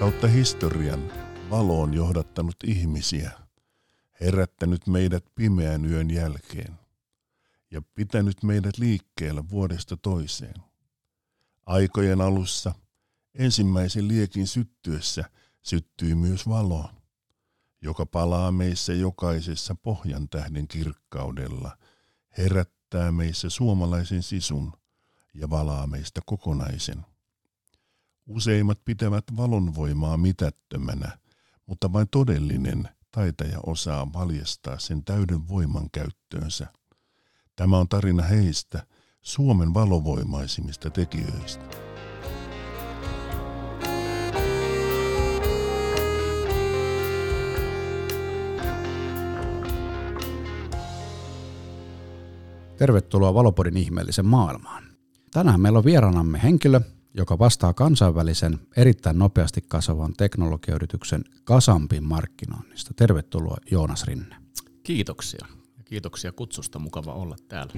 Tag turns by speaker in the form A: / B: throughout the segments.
A: Kautta historian valo on johdattanut ihmisiä, herättänyt meidät pimeän yön jälkeen ja pitänyt meidät liikkeellä vuodesta toiseen. Aikojen alussa ensimmäisen liekin syttyessä syttyi myös valo, joka palaa meissä jokaisessa pohjan tähden kirkkaudella, herättää meissä suomalaisen sisun ja valaa meistä kokonaisen. Useimmat pitävät valonvoimaa mitättömänä, mutta vain todellinen taitaja osaa valjastaa sen täyden voiman käyttöönsä. Tämä on tarina heistä, Suomen valovoimaisimmista tekijöistä.
B: Tervetuloa Valopodin ihmeellisen maailmaan. Tänään meillä on vieraanamme henkilö, joka vastaa kansainvälisen erittäin nopeasti kasvavan teknologiayrityksen Kasampin markkinoinnista. Tervetuloa Joonas Rinne.
C: Kiitoksia. Kiitoksia kutsusta, mukava olla täällä.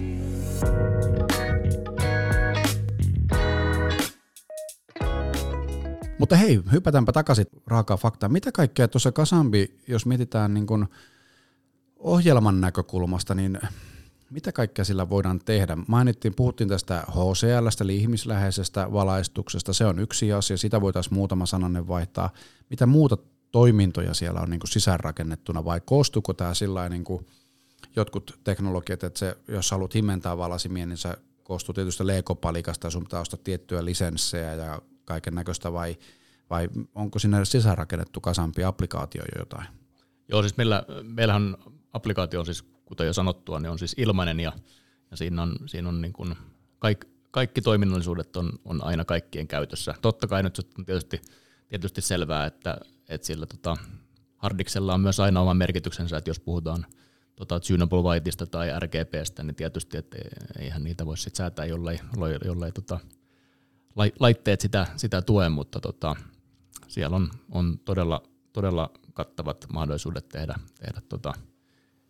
B: Mutta hei, hypätäänpä takaisin raakaa faktaan. Mitä kaikkea tuossa Kasambi, jos mietitään niin kuin ohjelman näkökulmasta, niin mitä kaikkea sillä voidaan tehdä? Mainittiin, puhuttiin tästä HCLstä, eli ihmisläheisestä valaistuksesta. Se on yksi asia, sitä voitaisiin muutama sananen vaihtaa. Mitä muuta toimintoja siellä on niin kuin sisäänrakennettuna vai koostuuko tämä sillä niin kuin jotkut teknologiat, että se, jos haluat himentää valasimia, niin se koostuu tietysti leikopalikasta ja sun pitää ostaa tiettyjä lisenssejä ja kaiken näköistä vai, vai onko sinne sisäänrakennettu kasampi applikaatio jo jotain?
C: Joo, siis meillä, meillähän applikaatio on siis kuten jo sanottua, niin on siis ilmainen ja, ja siinä on, siinä on niin kuin kaikki, kaikki toiminnallisuudet on, on aina kaikkien käytössä. Totta kai nyt on tietysti, tietysti selvää, että, että sillä tota, Hardiksella on myös aina oma merkityksensä, että jos puhutaan tota, Tunable Whiteista tai RGPstä, niin tietysti, että eihän niitä voi sitten säätää, jollei, jollei, jollei tota, laitteet sitä, sitä tue, mutta tota, siellä on, on todella, todella kattavat mahdollisuudet tehdä, tehdä tota,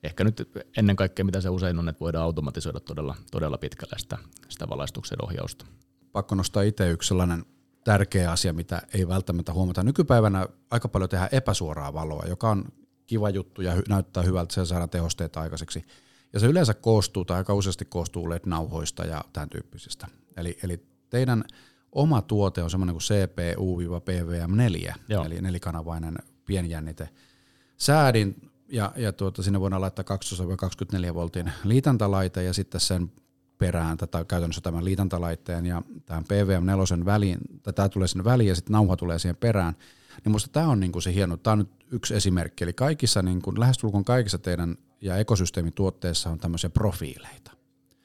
C: ehkä nyt ennen kaikkea mitä se usein on, että voidaan automatisoida todella, todella pitkälle sitä, sitä valaistuksen ohjausta.
B: Pakko nostaa itse yksi sellainen tärkeä asia, mitä ei välttämättä huomata. Nykypäivänä aika paljon tehdään epäsuoraa valoa, joka on kiva juttu ja näyttää hyvältä, se saadaan tehosteita aikaiseksi. Ja se yleensä koostuu tai aika useasti koostuu LED-nauhoista ja tämän tyyppisistä. Eli, eli teidän oma tuote on semmoinen kuin CPU-PVM4, Joo. eli nelikanavainen pienjännite säädin ja, ja tuota, sinne voidaan laittaa 12-24 voltin liitäntalaite ja sitten sen perään tätä, käytännössä tämän liitäntalaitteen ja tämän PVM4 väliin, tämä tulee sinne väliin ja sitten nauha tulee siihen perään. Niin minusta tämä on niinku se hieno, tämä on nyt yksi esimerkki, eli kaikissa, niinku, lähestulkoon kaikissa teidän ja ekosysteemin tuotteissa on tämmöisiä profiileita.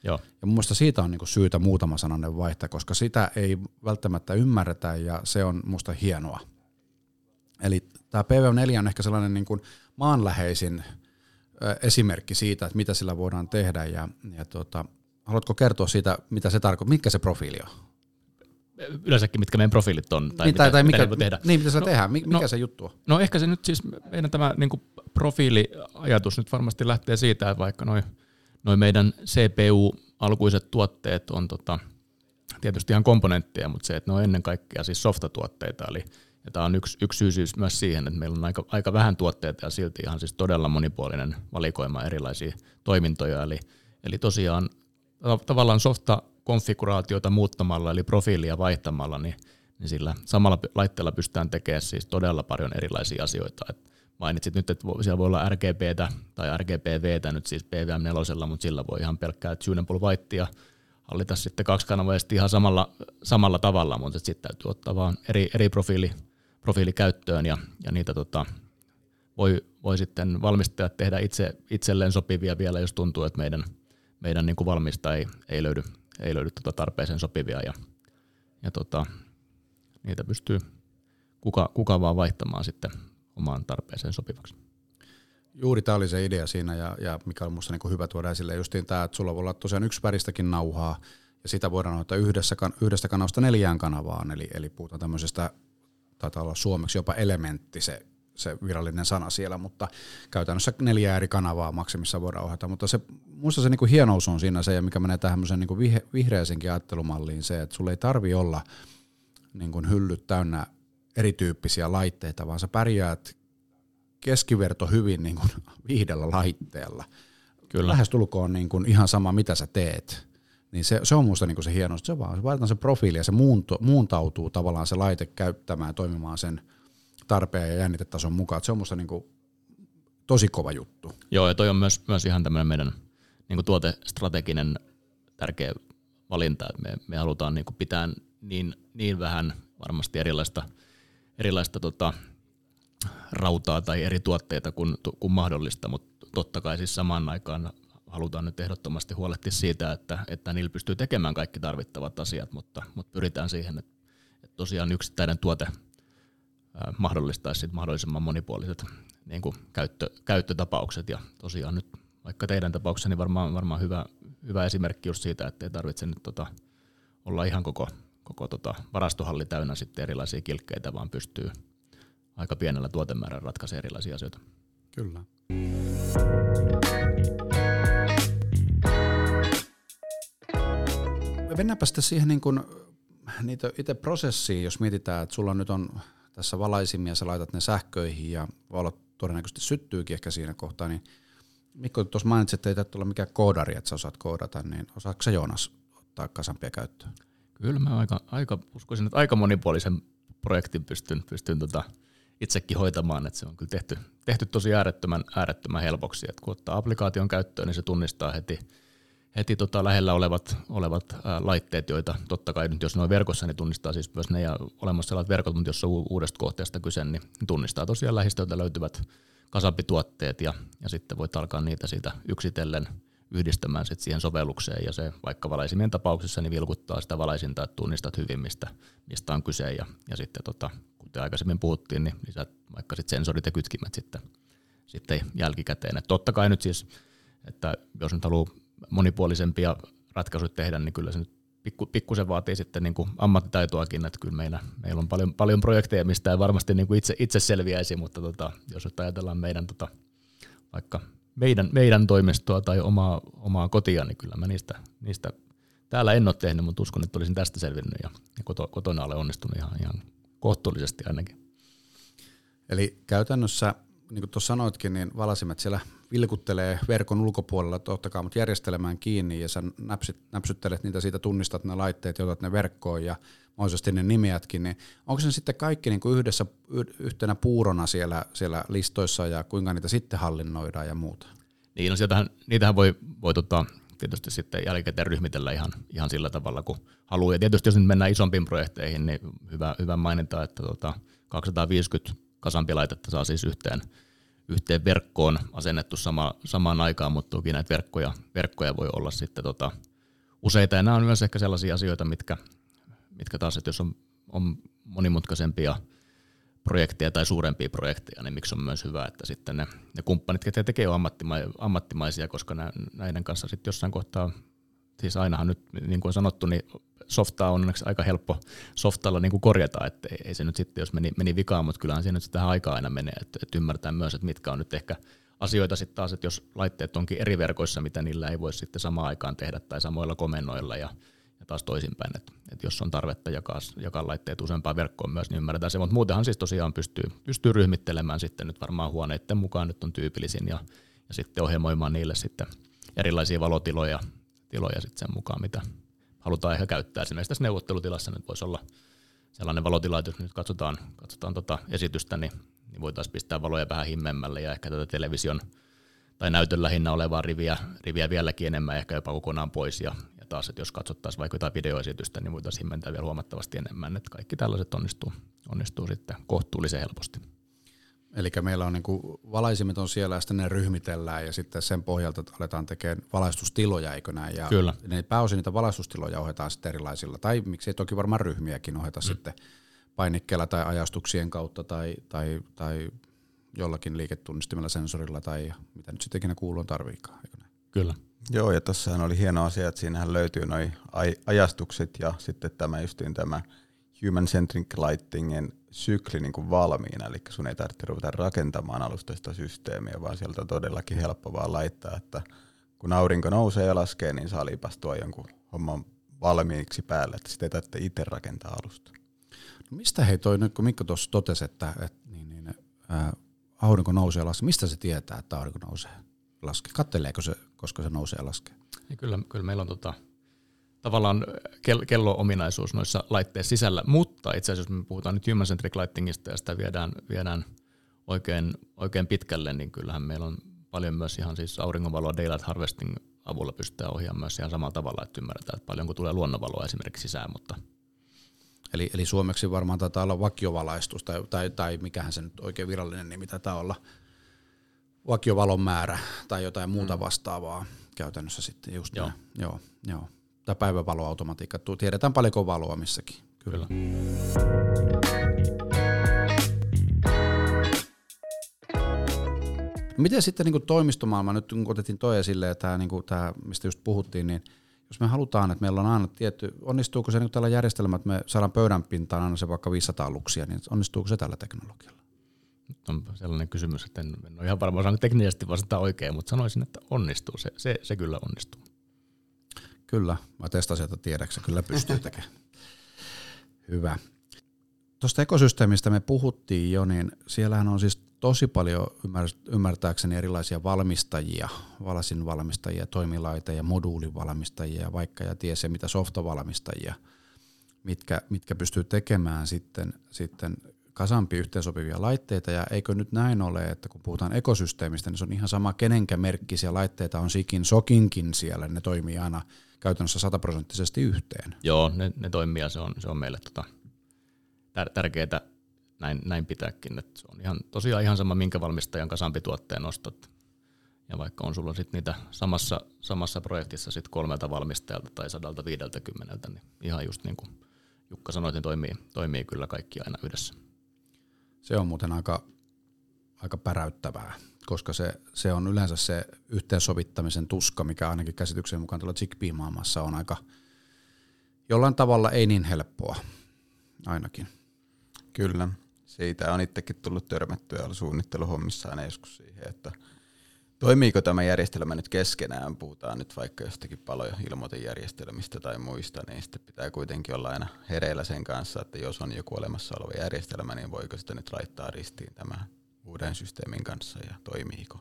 C: Joo.
B: Ja mun mielestä siitä on niinku syytä muutama sananen vaihtaa, koska sitä ei välttämättä ymmärretä ja se on musta hienoa. Eli tämä PVM4 on ehkä sellainen niin kuin maanläheisin esimerkki siitä, että mitä sillä voidaan tehdä. Ja, ja tuota, haluatko kertoa siitä, mitä se tarkoittaa, mitkä se profiili on?
C: Yleensäkin mitkä meidän profiilit on, tai,
B: niin,
C: mitä,
B: tai mikä,
C: mitä tehdä.
B: Niin, mitä se no, tehdään, mikä
C: no,
B: se juttu on?
C: No ehkä se nyt siis, meidän tämä niin kuin profiiliajatus nyt varmasti lähtee siitä, että vaikka noin noi meidän CPU-alkuiset tuotteet on tota, tietysti ihan komponentteja, mutta se, että ne on ennen kaikkea siis softatuotteita, eli ja tämä on yksi, yksi syy siis myös siihen, että meillä on aika, aika vähän tuotteita ja silti ihan siis todella monipuolinen valikoima erilaisia toimintoja. Eli, eli tosiaan tavallaan softa-konfiguraatiota muuttamalla eli profiilia vaihtamalla, niin, niin sillä samalla laitteella pystytään tekemään siis todella paljon erilaisia asioita. Et mainitsit nyt, että siellä voi olla RGBtä tai RGBVtä nyt siis PVM4, mutta sillä voi ihan pelkkää tunable whitea hallita sitten kaksikanavaisesti ihan samalla, samalla tavalla, mutta sitten täytyy ottaa vaan eri, eri profiili profiili käyttöön ja, ja niitä tota, voi, voi sitten valmistajat tehdä itse, itselleen sopivia vielä, jos tuntuu, että meidän, meidän niin valmista ei, ei löydy, ei löydy tota tarpeeseen sopivia ja, ja tota, niitä pystyy kuka, kuka vaan vaihtamaan sitten omaan tarpeeseen sopivaksi.
B: Juuri tämä oli se idea siinä ja, ja mikä on minusta niin hyvä tuoda esille, justiin tämä, että sulla voi olla tosiaan yksi väristäkin nauhaa ja sitä voidaan ottaa yhdessä, yhdestä kanavasta neljään kanavaan, eli, eli puhutaan tämmöisestä taitaa olla suomeksi jopa elementti se, se virallinen sana siellä, mutta käytännössä neljä eri kanavaa maksimissa voidaan ohjata, mutta se, muista se niin kuin hienous on siinä se, ja mikä menee tähän niin kuin vihreäsenkin ajattelumalliin, se, että sulla ei tarvi olla niin kuin hyllyt täynnä erityyppisiä laitteita, vaan sä pärjäät keskiverto hyvin niin kuin viidellä laitteella.
C: Kyllä.
B: Lähestulkoon niin kuin ihan sama, mitä sä teet. Niin se, se on musta niin kuin se hieno, se vaan valitaan se profiili ja se muunto, muuntautuu tavallaan se laite käyttämään toimimaan sen tarpeen ja jännitetason mukaan. Se on musta niin kuin tosi kova juttu.
C: Joo, ja toi on myös, myös ihan tämmöinen meidän niin tuotestrateginen tärkeä valinta, että me, me halutaan niin pitää niin, niin vähän varmasti erilaista, erilaista tota, rautaa tai eri tuotteita kuin, kuin mahdollista, mutta totta kai siis samaan aikaan halutaan nyt ehdottomasti huolehtia siitä, että, että niillä pystyy tekemään kaikki tarvittavat asiat, mutta, mutta pyritään siihen, että, että tosiaan yksittäinen tuote mahdollistaisi mahdollisimman monipuoliset niin kuin käyttö, käyttötapaukset ja tosiaan nyt vaikka teidän tapauksessa niin varmaan, varmaan hyvä, hyvä esimerkki just siitä, että ei tarvitse nyt tota, olla ihan koko, koko tota varastohalli täynnä sitten erilaisia kilkkeitä, vaan pystyy aika pienellä tuotemäärällä ratkaisemaan erilaisia asioita.
B: Kyllä. Mennäänpä sitten siihen niin kuin, niitä itse prosessiin, jos mietitään, että sulla nyt on tässä valaisimia, sä laitat ne sähköihin ja valot todennäköisesti syttyykin ehkä siinä kohtaa, niin Mikko tuossa mainitsit, että ei täytyy olla mikään koodari, että sä osaat koodata, niin osaatko sä Joonas ottaa kasampia käyttöön?
C: Kyllä mä aika, aika uskoisin, että aika monipuolisen projektin pystyn, pystyn tota itsekin hoitamaan, että se on kyllä tehty, tehty tosi äärettömän, äärettömän helpoksi, että kun ottaa applikaation käyttöön, niin se tunnistaa heti, heti tota lähellä olevat, olevat ää, laitteet, joita totta kai nyt jos ne on verkossa, niin tunnistaa siis myös ne ja olemassa olevat verkot, mutta jos on uudesta kohteesta kyse, niin tunnistaa tosiaan lähistöltä löytyvät kasampituotteet ja, ja sitten voit alkaa niitä siitä yksitellen yhdistämään sit siihen sovellukseen ja se vaikka valaisimien tapauksessa niin vilkuttaa sitä valaisinta, että tunnistat hyvin, mistä, mistä on kyse ja, ja sitten tota, kuten aikaisemmin puhuttiin, niin lisät vaikka sit sensorit ja kytkimet sitten, sitten jälkikäteen. Et totta kai nyt siis, että jos nyt haluaa monipuolisempia ratkaisuja tehdä, niin kyllä se nyt pikku, pikkusen vaatii sitten niin kuin ammattitaitoakin, että kyllä meillä, meillä on paljon, paljon projekteja, mistä ei varmasti niin kuin itse, itse selviäisi, mutta tota, jos nyt ajatellaan meidän tota, vaikka meidän, meidän toimistoa tai omaa, omaa kotia, niin kyllä mä niistä, niistä täällä en ole tehnyt, mutta uskon, että olisin tästä selvinnyt ja, ja koto, kotona olen onnistunut ihan, ihan kohtuullisesti ainakin.
B: Eli käytännössä niin kuin tuossa sanoitkin, niin valasimet siellä vilkuttelee verkon ulkopuolella, totta mutta järjestelemään kiinni ja sä näpsyt, näpsyttelet niitä siitä, tunnistat ne laitteet, otat ne verkkoon ja mahdollisesti ne nimeätkin, niin onko se sitten kaikki niin kuin yhdessä yhtenä puurona siellä, siellä listoissa ja kuinka niitä sitten hallinnoidaan ja muuta?
C: Niin, no sieltähän, niitähän voi, voi tota, tietysti sitten jälkikäteen ryhmitellä ihan, ihan sillä tavalla, kun haluaa. Ja tietysti jos nyt mennään isompiin projekteihin, niin hyvä, hyvä mainita, että tota 250 kasampi laitetta saa siis yhteen, yhteen verkkoon asennettu sama, samaan aikaan, mutta toki näitä verkkoja, verkkoja voi olla sitten tota, useita. Ja nämä on myös ehkä sellaisia asioita, mitkä, mitkä taas, että jos on, on monimutkaisempia projekteja tai suurempia projekteja, niin miksi on myös hyvä, että sitten ne, ne kumppanit, ketkä tekee on ammattimaisia, koska näiden kanssa sitten jossain kohtaa, siis ainahan nyt, niin kuin sanottu, niin softaa on onneksi aika helppo softalla niin kuin korjata, että ei, se nyt sitten, jos meni, meni vikaan, mutta kyllähän siinä nyt sitä aikaa aina menee, että, että ymmärtää myös, että mitkä on nyt ehkä asioita sitten taas, että jos laitteet onkin eri verkoissa, mitä niillä ei voi sitten samaan aikaan tehdä tai samoilla komennoilla ja, ja taas toisinpäin, että, että jos on tarvetta jakaa, jakaa laitteet useampaan verkkoon myös, niin ymmärretään se, mutta muutenhan siis tosiaan pystyy, pystyy ryhmittelemään sitten nyt varmaan huoneiden mukaan nyt on tyypillisin ja, ja sitten ohjelmoimaan niille sitten erilaisia valotiloja tiloja sitten sen mukaan, mitä, halutaan ehkä käyttää. Esimerkiksi tässä neuvottelutilassa nyt voisi olla sellainen valotila, että jos nyt katsotaan, katsotaan tota esitystä, niin, niin voitaisiin pistää valoja vähän himmemmälle ja ehkä tätä television tai näytön lähinnä olevaa riviä, riviä vieläkin enemmän, ehkä jopa kokonaan pois. Ja, ja taas, että jos katsottaisiin vaikka jotain videoesitystä, niin voitaisiin himmentää vielä huomattavasti enemmän. Että kaikki tällaiset onnistuu, onnistuu sitten kohtuullisen helposti.
B: Eli meillä on niinku valaisimet on siellä ja sitten ne ryhmitellään ja sitten sen pohjalta aletaan tekemään valaistustiloja, eikö näin? Ja
C: Kyllä.
B: Ne pääosin niitä valaistustiloja ohjataan sitten erilaisilla, tai miksei toki varmaan ryhmiäkin ohjata mm. sitten painikkeella tai ajastuksien kautta tai, tai, tai jollakin liiketunnistimella sensorilla tai mitä nyt sittenkin kuuluu tarviikaan, eikö näin?
C: Kyllä.
D: Joo, ja tuossahan oli hieno asia, että siinähän löytyy noin ajastukset ja sitten tämä justiin tämä Human Centric Lightingin sykli niin kuin valmiina, eli sun ei tarvitse ruveta rakentamaan alustaista systeemiä, vaan sieltä on todellakin helppo vaan laittaa, että kun aurinko nousee ja laskee, niin saa liipastua jonkun homman valmiiksi päälle, että sitä ei tarvitse itse rakentaa alusta.
B: Mistä hei toi, nyt kun Mikko tuossa totesi, että, että niin, niin, ää, aurinko nousee ja laskee, mistä se tietää, että aurinko nousee ja laskee? Katteleeko se, koska se nousee ja laskee?
C: Ja kyllä, kyllä meillä on tota, tavallaan kello-ominaisuus noissa laitteissa sisällä, mutta itse asiassa jos me puhutaan nyt human centric lightingista ja sitä viedään, viedään oikein, oikein pitkälle, niin kyllähän meillä on paljon myös ihan siis auringonvaloa daylight harvesting avulla pystytään ohjaamaan myös ihan samalla tavalla, että ymmärretään, että paljonko tulee luonnonvaloa esimerkiksi sisään, mutta
B: Eli, eli suomeksi varmaan taitaa olla vakiovalaistus, tai, tai, tai mikähän se nyt oikein virallinen nimi taitaa olla, vakiovalon määrä tai jotain muuta mm. vastaavaa käytännössä sitten just joo. Näin. Joo, joo. Tai päivävaloautomatiikka. Tiedetään paljonko valoa missäkin. Kyllä. Miten sitten niin toimistomaailma, nyt kun otettiin toi esille, tämä, niin kuin, tämä, mistä just puhuttiin, niin jos me halutaan, että meillä on aina tietty, onnistuuko se niin tällä järjestelmällä, että me saadaan pöydän pintaan aina se vaikka 500 aluksia, niin onnistuuko se tällä teknologialla?
C: Nyt on sellainen kysymys, että en, en ole ihan varma osannut teknisesti vastata oikein, mutta sanoisin, että onnistuu. Se, se, se kyllä onnistuu.
B: Kyllä, mä testasin, että tiedäksä, kyllä pystyy tekemään. Hyvä. Tuosta ekosysteemistä me puhuttiin jo, niin siellähän on siis tosi paljon ymmärtääkseni erilaisia valmistajia, valasin valmistajia, toimilaite- ja moduulivalmistajia, vaikka ja ties ja mitä softavalmistajia, mitkä, mitkä pystyy tekemään sitten, sitten kasampi yhteensopivia laitteita, ja eikö nyt näin ole, että kun puhutaan ekosysteemistä, niin se on ihan sama, kenenkä merkkisiä laitteita on sikin, sokinkin siellä, ne toimii aina käytännössä sataprosenttisesti yhteen.
C: Joo, ne, ne toimii ja se on, se on meille tota, tär- tärkeää näin, näin pitääkin. Et se on ihan, tosiaan ihan sama, minkä valmistajan kasampi tuotteen ostat. Ja vaikka on sulla sit niitä samassa, samassa projektissa sit kolmelta valmistajalta tai sadalta viideltäkymmeneltä, niin ihan just niin kuin Jukka sanoi, niin toimii, toimii kyllä kaikki aina yhdessä.
B: Se on muuten aika, aika päräyttävää, koska se, se on yleensä se yhteensovittamisen tuska, mikä ainakin käsityksen mukaan tuolla Zigbee-maailmassa on aika jollain tavalla ei niin helppoa ainakin.
D: Kyllä siitä on itsekin tullut törmättyä suunnitteluhommissaan joskus siihen, että toimiiko tämä järjestelmä nyt keskenään, puhutaan nyt vaikka jostakin palo- ilmoitejärjestelmistä tai muista, niin sitten pitää kuitenkin olla aina hereillä sen kanssa, että jos on joku olemassa oleva järjestelmä, niin voiko sitä nyt laittaa ristiin tämän uuden systeemin kanssa ja toimiiko.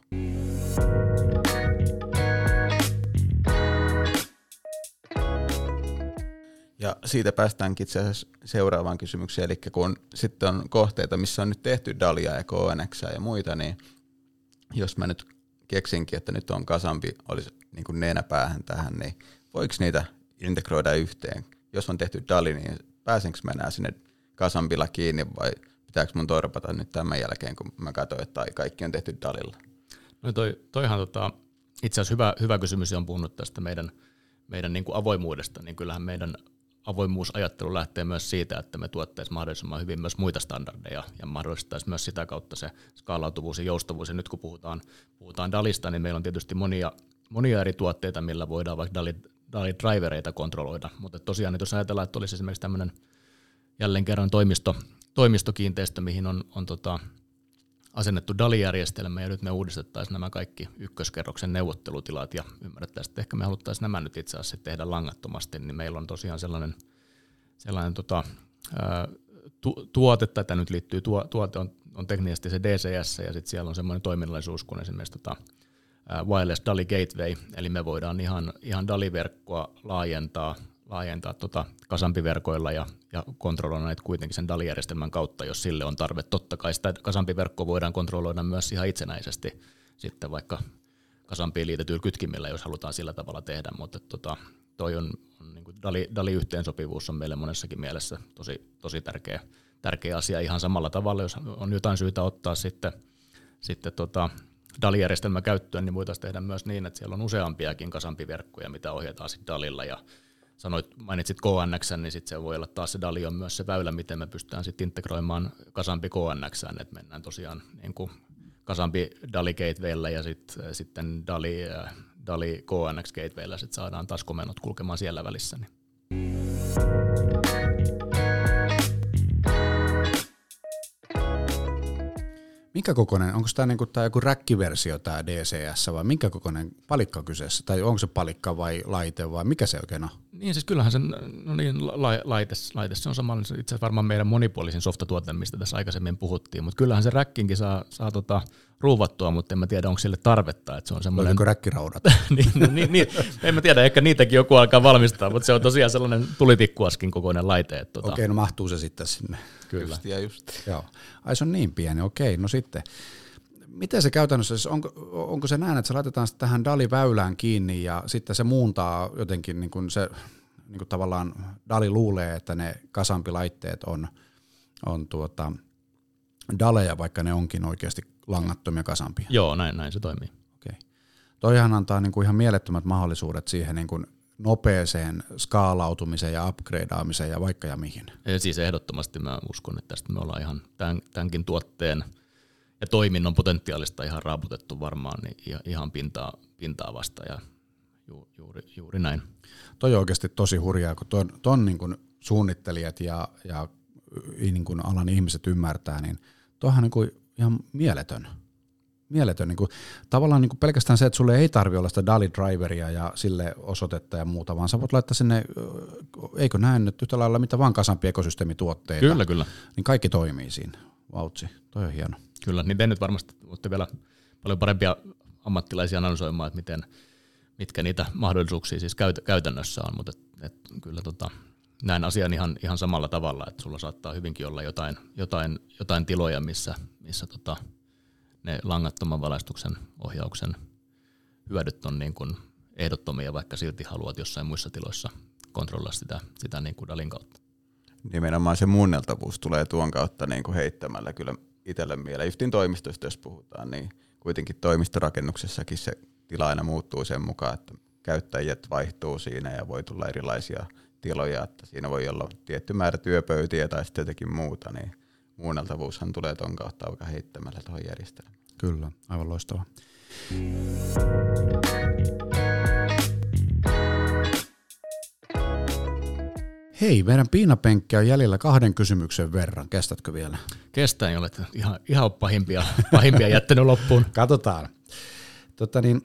D: Ja siitä päästäänkin itse asiassa seuraavaan kysymykseen, eli kun sitten on kohteita, missä on nyt tehty Dalia ja KNX ja muita, niin jos mä nyt keksinkin, että nyt on kasampi, olisi niin kuin nenäpäähän tähän, niin voiko niitä integroida yhteen? Jos on tehty Dali, niin pääsenkö mä enää sinne kasampilla kiinni vai pitääkö mun torpata nyt tämän jälkeen, kun mä katsoin, että kaikki on tehty Dalilla?
C: No toi, toihan tota, itse asiassa hyvä, hyvä kysymys, on puhunut tästä meidän, meidän niin kuin avoimuudesta, niin kyllähän meidän avoimuusajattelu lähtee myös siitä, että me tuottaisiin mahdollisimman hyvin myös muita standardeja ja mahdollistaisi myös sitä kautta se skaalautuvuus ja joustavuus. Ja nyt kun puhutaan, puhutaan DALista, niin meillä on tietysti monia, monia eri tuotteita, millä voidaan vaikka DALI, DALI-drivereita kontrolloida. Mutta tosiaan, niin jos ajatellaan, että olisi esimerkiksi tämmöinen jälleen kerran toimisto, toimistokiinteistö, mihin on, on tota, asennettu DALI-järjestelmä ja nyt me uudistettaisiin nämä kaikki ykköskerroksen neuvottelutilat ja ymmärrettäisiin, että ehkä me haluttaisiin nämä nyt itse asiassa tehdä langattomasti, niin meillä on tosiaan sellainen, sellainen tota, tu, tuote, tätä nyt liittyy, tuo, tuote on, on teknisesti se DCS ja sitten siellä on semmoinen toiminnallisuus kuin esimerkiksi tota, Wireless DALI Gateway, eli me voidaan ihan, ihan DALI-verkkoa laajentaa laajentaa tota kasampiverkoilla ja, ja kontrolloida näitä kuitenkin sen DALI-järjestelmän kautta, jos sille on tarve. Totta kai sitä kasampiverkkoa voidaan kontrolloida myös ihan itsenäisesti sitten vaikka kasampiin liitetyillä kytkimillä, jos halutaan sillä tavalla tehdä, mutta tota, toi on, on niin kuin DALI, DALI-yhteensopivuus on meille monessakin mielessä tosi, tosi tärkeä, tärkeä asia ihan samalla tavalla, jos on jotain syytä ottaa sitten, sitten tota, DALI-järjestelmä käyttöön, niin voitaisiin tehdä myös niin, että siellä on useampiakin kasampiverkkoja, mitä ohjataan sitten DALilla ja sanoit, mainitsit KNX, niin sitten se voi olla taas se DALI on myös se väylä, miten me pystytään sitten integroimaan kasampi KNX, että mennään tosiaan niin kuin kasampi DALI gatewaylla ja sit, sitten DALI, DALI KNX gatewaylla sit saadaan taas komennot kulkemaan siellä välissä. Niin.
B: Minkä kokoinen, onko tämä niinku joku räkkiversio tämä DCS vai minkä kokoinen palikka kyseessä? Tai onko se palikka vai laite vai mikä se oikein on?
C: Niin siis kyllähän se no niin, la, laite, laite, se on samalla, itse asiassa varmaan meidän monipuolisin softatuote, mistä tässä aikaisemmin puhuttiin, mutta kyllähän se räkkinkin saa, saa tota, ruuvattua, mutta en mä tiedä, onko sille tarvetta. Että se on semmoinen...
B: Löytyykö räkkiraudat?
C: niin, no, niin, niin, en mä tiedä, ehkä niitäkin joku alkaa valmistaa, mutta se on tosiaan sellainen tulitikkuaskin kokoinen laite. Että, tota...
B: Okei, no mahtuu se sitten sinne.
C: Kyllä.
D: Just ja just.
B: Joo. Ai se on niin pieni, okei, no sitten. Miten se käytännössä, siis onko, onko se näin, että se laitetaan tähän DALI-väylään kiinni ja sitten se muuntaa jotenkin niin kuin se niin kuin tavallaan DALI luulee, että ne kasampilaitteet on, on tuota, DALeja, vaikka ne onkin oikeasti langattomia kasampia.
C: Joo, näin, näin se toimii.
B: Okei. Toihan antaa niin kuin ihan mielettömät mahdollisuudet siihen niin kuin nopeeseen skaalautumiseen ja upgradeaamiseen ja vaikka ja mihin.
C: Ja siis ehdottomasti mä uskon, että tästä me ollaan ihan tämän, tämänkin tuotteen ja toiminnon potentiaalista ihan raaputettu varmaan niin ihan pintaa, pintaa vasta ja ju, juuri, juuri näin.
B: Toi on oikeasti tosi hurjaa, kun ton, ton niin suunnittelijat ja, ja niin kuin alan ihmiset ymmärtää, niin tuohan niin kuin ihan mieletön. Mieletön. Niin kuin, tavallaan niin kuin pelkästään se, että sulle ei tarvi olla sitä DALI driveria ja sille osoitetta ja muuta, vaan sä voit laittaa sinne, eikö näin nyt yhtä lailla mitä vaan kasampi ekosysteemituotteita.
C: Kyllä, kyllä.
B: Niin kaikki toimii siinä. Vautsi, toi on hieno.
C: Kyllä, niin te nyt varmasti olette vielä paljon parempia ammattilaisia analysoimaan, että miten, mitkä niitä mahdollisuuksia siis käyt, käytännössä on, mutta et, et, kyllä tota, näin asian ihan, ihan samalla tavalla, että sulla saattaa hyvinkin olla jotain, jotain, jotain tiloja, missä, missä tota, ne langattoman valaistuksen ohjauksen hyödyt on niin kuin ehdottomia, vaikka silti haluat jossain muissa tiloissa kontrolloida sitä, sitä niin kuin DALin kautta.
D: Nimenomaan se muunneltavuus tulee tuon kautta niin kuin heittämällä kyllä itselle mieleen. Justin toimistosta, jos puhutaan, niin kuitenkin toimistorakennuksessakin se tila aina muuttuu sen mukaan, että käyttäjät vaihtuu siinä ja voi tulla erilaisia tiloja, että siinä voi olla tietty määrä työpöytiä tai sitten jotakin muuta, niin muunneltavuushan tulee ton kautta aika heittämällä tuohon järjestelmään.
B: Kyllä, aivan loistava. Hei, meidän piinapenkki on jäljellä kahden kysymyksen verran. Kestätkö vielä?
C: Kestään, olet ihan, ihan pahimpia, pahimpia jättänyt loppuun.
B: Katsotaan. Tota niin,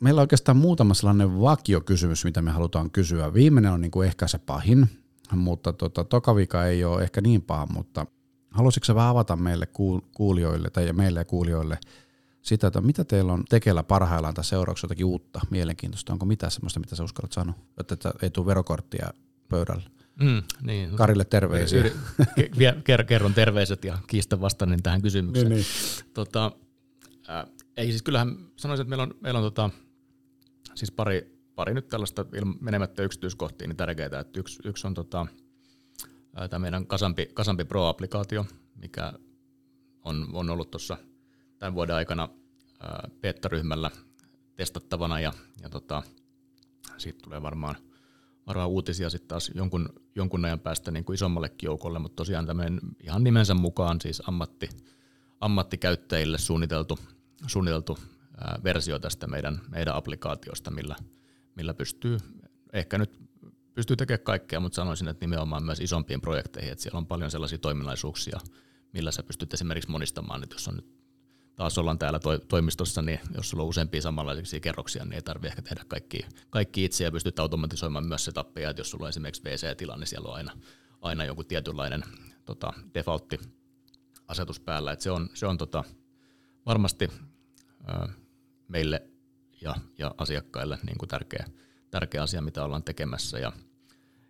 B: meillä on oikeastaan muutama sellainen vakiokysymys, mitä me halutaan kysyä. Viimeinen on niin kuin ehkä se pahin, mutta tota, tokavika ei ole ehkä niin paha, mutta haluaisitko sä vähän avata meille kuulijoille tai meille ja kuulijoille sitä, että mitä teillä on tekeillä parhaillaan tai seuraavaksi jotakin uutta, mielenkiintoista? Onko mitään sellaista, mitä sä uskallat sanoa, että ei tule verokorttia pöydällä?
C: Mm, niin.
B: Karille terveisiä. Yri,
C: kerron terveiset ja kiistä vastainen tähän kysymykseen. Niin, niin. Tota, äh, ei siis kyllähän sanoisin, että meillä on, meillä on tota, siis pari, pari nyt tällaista menemättä yksityiskohtiin niin tärkeää, että yksi, yksi on tota, tämä meidän Kasampi, Kasampi Pro-applikaatio, mikä on, on ollut tuossa tämän vuoden aikana beta-ryhmällä testattavana ja, ja tota, siitä tulee varmaan, varmaan uutisia sitten taas jonkun, jonkun ajan päästä niin kuin isommallekin joukolle, mutta tosiaan tämmöinen ihan nimensä mukaan siis ammatti, ammattikäyttäjille suunniteltu, suunniteltu ää, versio tästä meidän, meidän applikaatiosta, millä, millä pystyy ehkä nyt pystyy tekemään kaikkea, mutta sanoisin, että nimenomaan myös isompiin projekteihin, että siellä on paljon sellaisia toiminnallisuuksia, millä sä pystyt esimerkiksi monistamaan, että jos on nyt taas ollaan täällä to- toimistossa, niin jos sulla on useampia samanlaisia kerroksia, niin ei tarvitse ehkä tehdä kaikki, kaikki itse ja pystyt automatisoimaan myös se tappeja, että jos sulla on esimerkiksi VC-tilanne, niin siellä on aina, aina joku tietynlainen tota, defaultti asetus päällä, että se on, se on tota, varmasti ö, meille ja, ja asiakkaille niin kuin tärkeä, tärkeä asia, mitä ollaan tekemässä. Ja,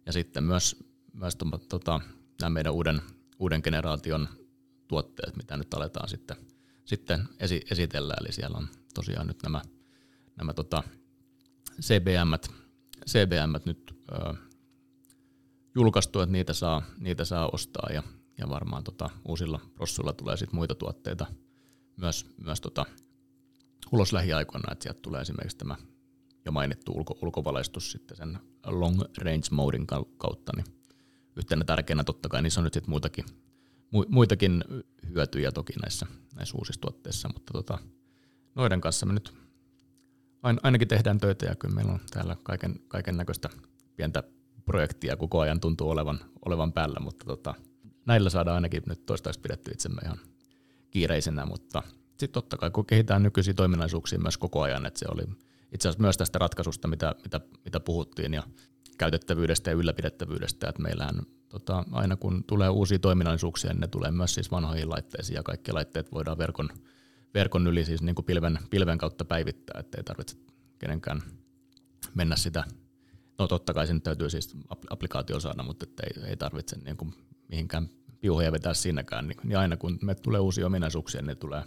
C: ja sitten myös, myös tota, nämä meidän uuden, uuden generaation tuotteet, mitä nyt aletaan sitten, sitten esi, esitellä. Eli siellä on tosiaan nyt nämä, nämä tota CBM, CBM nyt ö, julkaistu, että niitä saa, niitä saa ostaa ja, ja varmaan tota, uusilla prossuilla tulee sitten muita tuotteita myös, myös tota, ulos lähiaikoina, että sieltä tulee esimerkiksi tämä jo mainittu ulko, ulkovalaistus sitten sen long range modin kautta, niin yhtenä tärkeänä totta kai niissä on nyt sitten muitakin, muitakin hyötyjä toki näissä, näissä uusissa tuotteissa, mutta tota, noiden kanssa me nyt ainakin tehdään töitä ja kyllä meillä on täällä kaiken, kaiken näköistä pientä projektia koko ajan tuntuu olevan, olevan päällä, mutta tota, näillä saadaan ainakin nyt toistaiseksi pidetty itsemme ihan kiireisenä, mutta sitten totta kai kun kehitetään nykyisiä toiminnallisuuksia myös koko ajan, että se oli itse asiassa myös tästä ratkaisusta, mitä, mitä, mitä puhuttiin ja käytettävyydestä ja ylläpidettävyydestä, että meillähän tota, aina kun tulee uusia toiminnallisuuksia, niin ne tulee myös siis vanhoihin laitteisiin ja kaikki laitteet voidaan verkon, verkon yli siis niin kuin pilven, pilven kautta päivittää, ettei tarvitse kenenkään mennä sitä. No totta kai sen täytyy siis applikaatio saada, mutta ei, ei tarvitse niin kuin mihinkään piuhoja vetää siinäkään. Niin, niin aina kun me tulee uusia ominaisuuksia, niin ne tulee,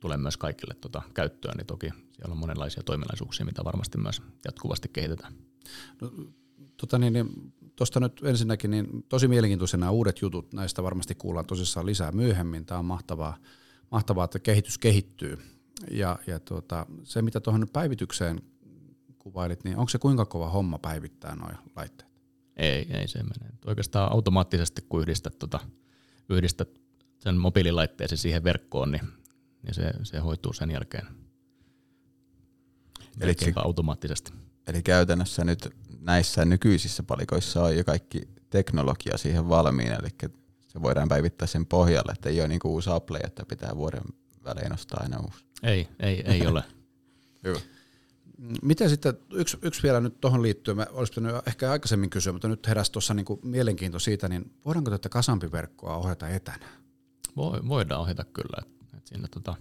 C: tulee myös kaikille tota käyttöön, niin toki siellä on monenlaisia toiminnallisuuksia, mitä varmasti myös jatkuvasti kehitetään.
B: No, tota niin, niin Tuosta nyt ensinnäkin niin tosi mielenkiintoisia nämä uudet jutut, näistä varmasti kuullaan tosissaan lisää myöhemmin. Tämä on mahtavaa, mahtavaa että kehitys kehittyy. Ja, ja tuota, se, mitä tuohon päivitykseen kuvailit, niin onko se kuinka kova homma päivittää nuo laitteet?
C: Ei, ei se mene. Oikeastaan automaattisesti, kun yhdistät, tuota, yhdistät sen mobiililaitteesi siihen verkkoon, niin, niin se, se hoituu sen jälkeen. Eli automaattisesti.
D: Eli käytännössä nyt näissä nykyisissä palikoissa on jo kaikki teknologia siihen valmiina, eli se voidaan päivittää sen pohjalle, että ei ole niin kuin uusi Apple, että pitää vuoden välein ostaa aina uusi.
C: Ei, ei, ei ole.
D: Hyvä.
B: Miten sitten, yksi, yksi vielä nyt tuohon liittyen, mä olisin pitänyt ehkä aikaisemmin kysyä, mutta nyt heräsi tuossa niinku mielenkiinto siitä, niin voidaanko tätä kasampiverkkoa ohjata etänä?
C: Voi, voidaan ohjata kyllä. Siinä, tota,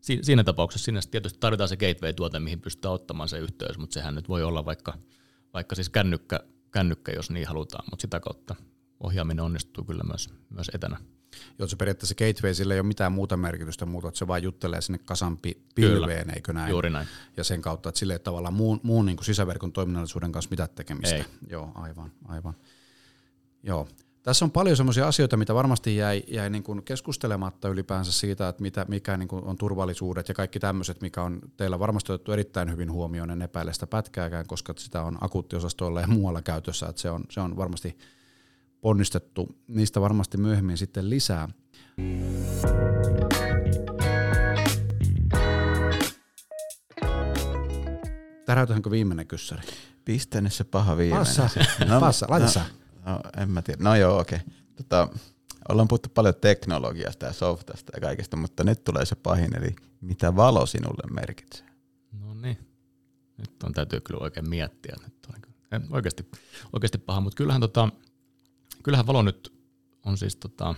C: siinä tapauksessa sinne tietysti tarvitaan se gateway-tuote, mihin pystytään ottamaan se yhteys, mutta sehän nyt voi olla vaikka, vaikka siis kännykkä, kännykkä, jos niin halutaan, mutta sitä kautta ohjaaminen onnistuu kyllä myös, myös etänä.
B: Joo, se periaatteessa gateway sillä ei ole mitään muuta merkitystä muuta, että se vaan juttelee sinne kasampi pilveen, eikö näin?
C: juuri näin.
B: Ja sen kautta, että sille ei tavallaan muun, muun niin kuin sisäverkon toiminnallisuuden kanssa mitään tekemistä.
C: Ei.
B: Joo, aivan, aivan. Joo. Tässä on paljon sellaisia asioita, mitä varmasti jäi, jäi niin kuin keskustelematta ylipäänsä siitä, että mitä, mikä niin kuin on turvallisuudet ja kaikki tämmöiset, mikä on teillä varmasti otettu erittäin hyvin huomioon, en epäile sitä pätkääkään, koska sitä on akuuttiosastoilla ja muualla käytössä, että se on, se on varmasti ponnistettu. Niistä varmasti myöhemmin sitten lisää. Täräytänkö viimeinen kyssäri?
D: Pistä nyt se paha viimeinen.
B: Passa, no, passa, laita
D: no. No, en mä tiedä. No joo, okei. Okay. Tota, ollaan puhuttu paljon teknologiasta ja softasta ja kaikesta, mutta nyt tulee se pahin, eli mitä valo sinulle merkitsee?
C: No niin. Nyt on täytyy kyllä oikein miettiä. Nyt on oikeasti, oikeasti paha, mutta kyllähän, tota, kyllähän valo nyt on siis tota,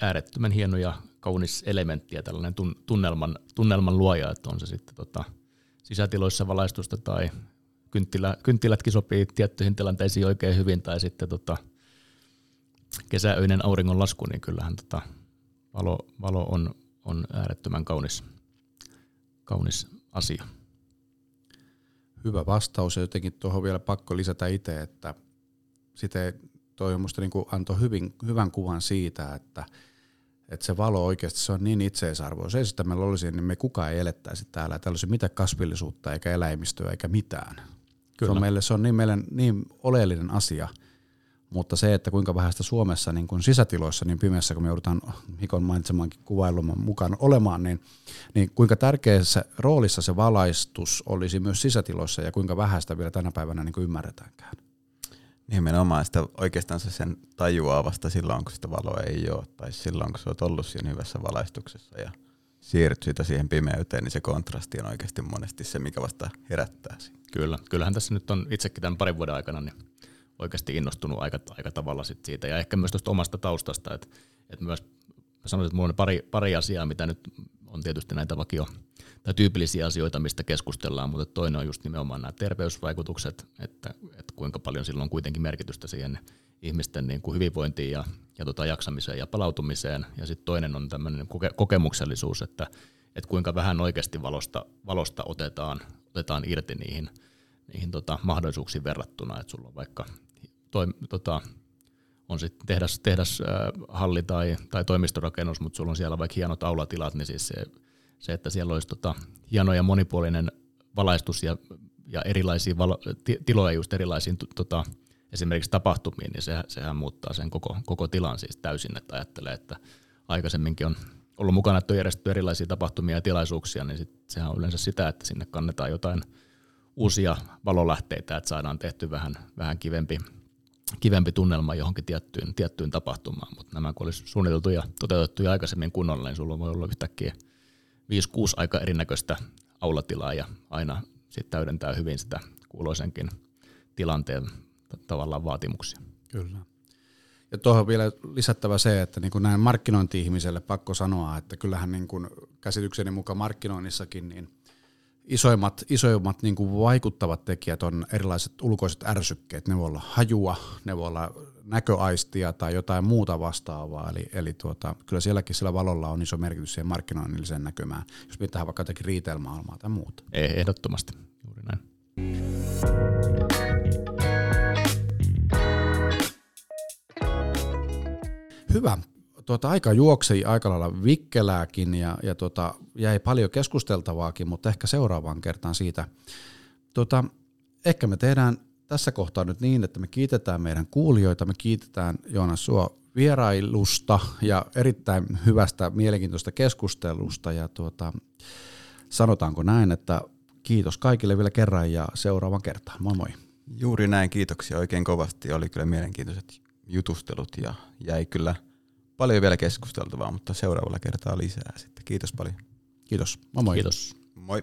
C: äärettömän hieno ja kaunis elementti ja tällainen tunnelman, tunnelman luoja, että on se sitten tota, sisätiloissa valaistusta tai kynttilä, kynttilätkin sopii tiettyihin tilanteisiin oikein hyvin, tai sitten tota, kesäöinen auringonlasku, niin kyllähän tota, valo, valo on, on äärettömän kaunis, kaunis asia.
B: Hyvä vastaus ja jotenkin tuohon vielä pakko lisätä itse, että sitä toi musta niin antoi hyvin, hyvän kuvan siitä, että, että se valo oikeasti se on niin itseisarvo. Jos ei sitä meillä olisi, niin me kukaan ei elettäisi täällä. Täällä olisi mitään kasvillisuutta eikä eläimistöä eikä mitään. Kyllä. Se on, meille, se on niin, meille niin oleellinen asia, mutta se, että kuinka vähän sitä Suomessa niin kuin sisätiloissa niin pimeässä, kun me joudutaan Mikon mainitsemankin kuvailun mukaan olemaan, niin, niin kuinka tärkeässä roolissa se valaistus olisi myös sisätiloissa ja kuinka vähän sitä vielä tänä päivänä niin kuin ymmärretäänkään.
D: Nimenomaan sitä oikeastaan se sen tajuaa vasta silloin, kun sitä valoa ei ole, tai silloin, kun sä oot ollut siinä hyvässä valaistuksessa ja siirryt siitä siihen pimeyteen, niin se kontrasti on oikeasti monesti se, mikä vasta herättää siinä.
C: Kyllä, kyllähän tässä nyt on itsekin tämän parin vuoden aikana niin oikeasti innostunut aika, aika tavalla sit siitä, ja ehkä myös tuosta omasta taustasta, että, että myös sanoisin, että minulla on pari, pari asiaa, mitä nyt on tietysti näitä vakio tai tyypillisiä asioita, mistä keskustellaan, mutta toinen on just nimenomaan nämä terveysvaikutukset, että, että kuinka paljon sillä on kuitenkin merkitystä siihen ihmisten niin kuin hyvinvointiin ja, ja tota jaksamiseen ja palautumiseen. Ja sitten toinen on tämmöinen koke, kokemuksellisuus, että, että kuinka vähän oikeasti valosta, valosta otetaan, otetaan irti niihin, niihin tota, mahdollisuuksiin verrattuna, että sulla on vaikka toi, tota, on sitten tehdas, tehdas äh, halli tai, tai toimistorakennus, mutta sulla on siellä vaikka hienot aulatilat, niin siis se, se että siellä olisi tota, hieno ja monipuolinen valaistus ja, ja erilaisia valo, tiloja just erilaisiin tota, esimerkiksi tapahtumiin, niin se, sehän muuttaa sen koko, koko tilan siis täysin, että ajattelee, että aikaisemminkin on ollut mukana, että on järjestetty erilaisia tapahtumia ja tilaisuuksia, niin sit, sehän on yleensä sitä, että sinne kannetaan jotain uusia valolähteitä, että saadaan tehty vähän, vähän kivempi, kivempi tunnelma johonkin tiettyyn, tiettyyn tapahtumaan, mutta nämä kun olisi suunniteltu ja toteutettu jo aikaisemmin kunnolla, niin sulla voi olla yhtäkkiä 5-6 aika erinäköistä aulatilaa ja aina sitten täydentää hyvin sitä kuuloisenkin tilanteen tavallaan vaatimuksia.
B: Kyllä. Ja tuohon vielä lisättävä se, että niin kuin näin markkinointi-ihmiselle pakko sanoa, että kyllähän niin kuin käsitykseni mukaan markkinoinnissakin niin isoimmat, isoimmat niin kuin vaikuttavat tekijät on erilaiset ulkoiset ärsykkeet. Ne voi olla hajua, ne voi olla näköaistia tai jotain muuta vastaavaa. Eli, eli tuota, kyllä sielläkin sillä valolla on iso merkitys siihen markkinoinnilliseen näkymään, jos pitää vaikka jotenkin retail-maailmaa tai muuta.
C: Ei, ehdottomasti, juuri näin.
B: Hyvä. Tuota, aika juoksi aika lailla vikkelääkin ja, ja tuota, jäi paljon keskusteltavaakin, mutta ehkä seuraavaan kertaan siitä. Tuota, ehkä me tehdään tässä kohtaa nyt niin, että me kiitetään meidän kuulijoita, me kiitetään Joonas sua vierailusta ja erittäin hyvästä mielenkiintoista keskustelusta ja tuota, sanotaanko näin, että kiitos kaikille vielä kerran ja seuraavan kertaan. Moi moi.
D: Juuri näin, kiitoksia oikein kovasti. Oli kyllä mielenkiintoiset jutustelut ja jäi kyllä paljon vielä keskusteltavaa, mutta seuraavalla kertaa lisää sitten. Kiitos paljon.
B: Kiitos. Moi moi.
C: Kiitos.
D: Moi.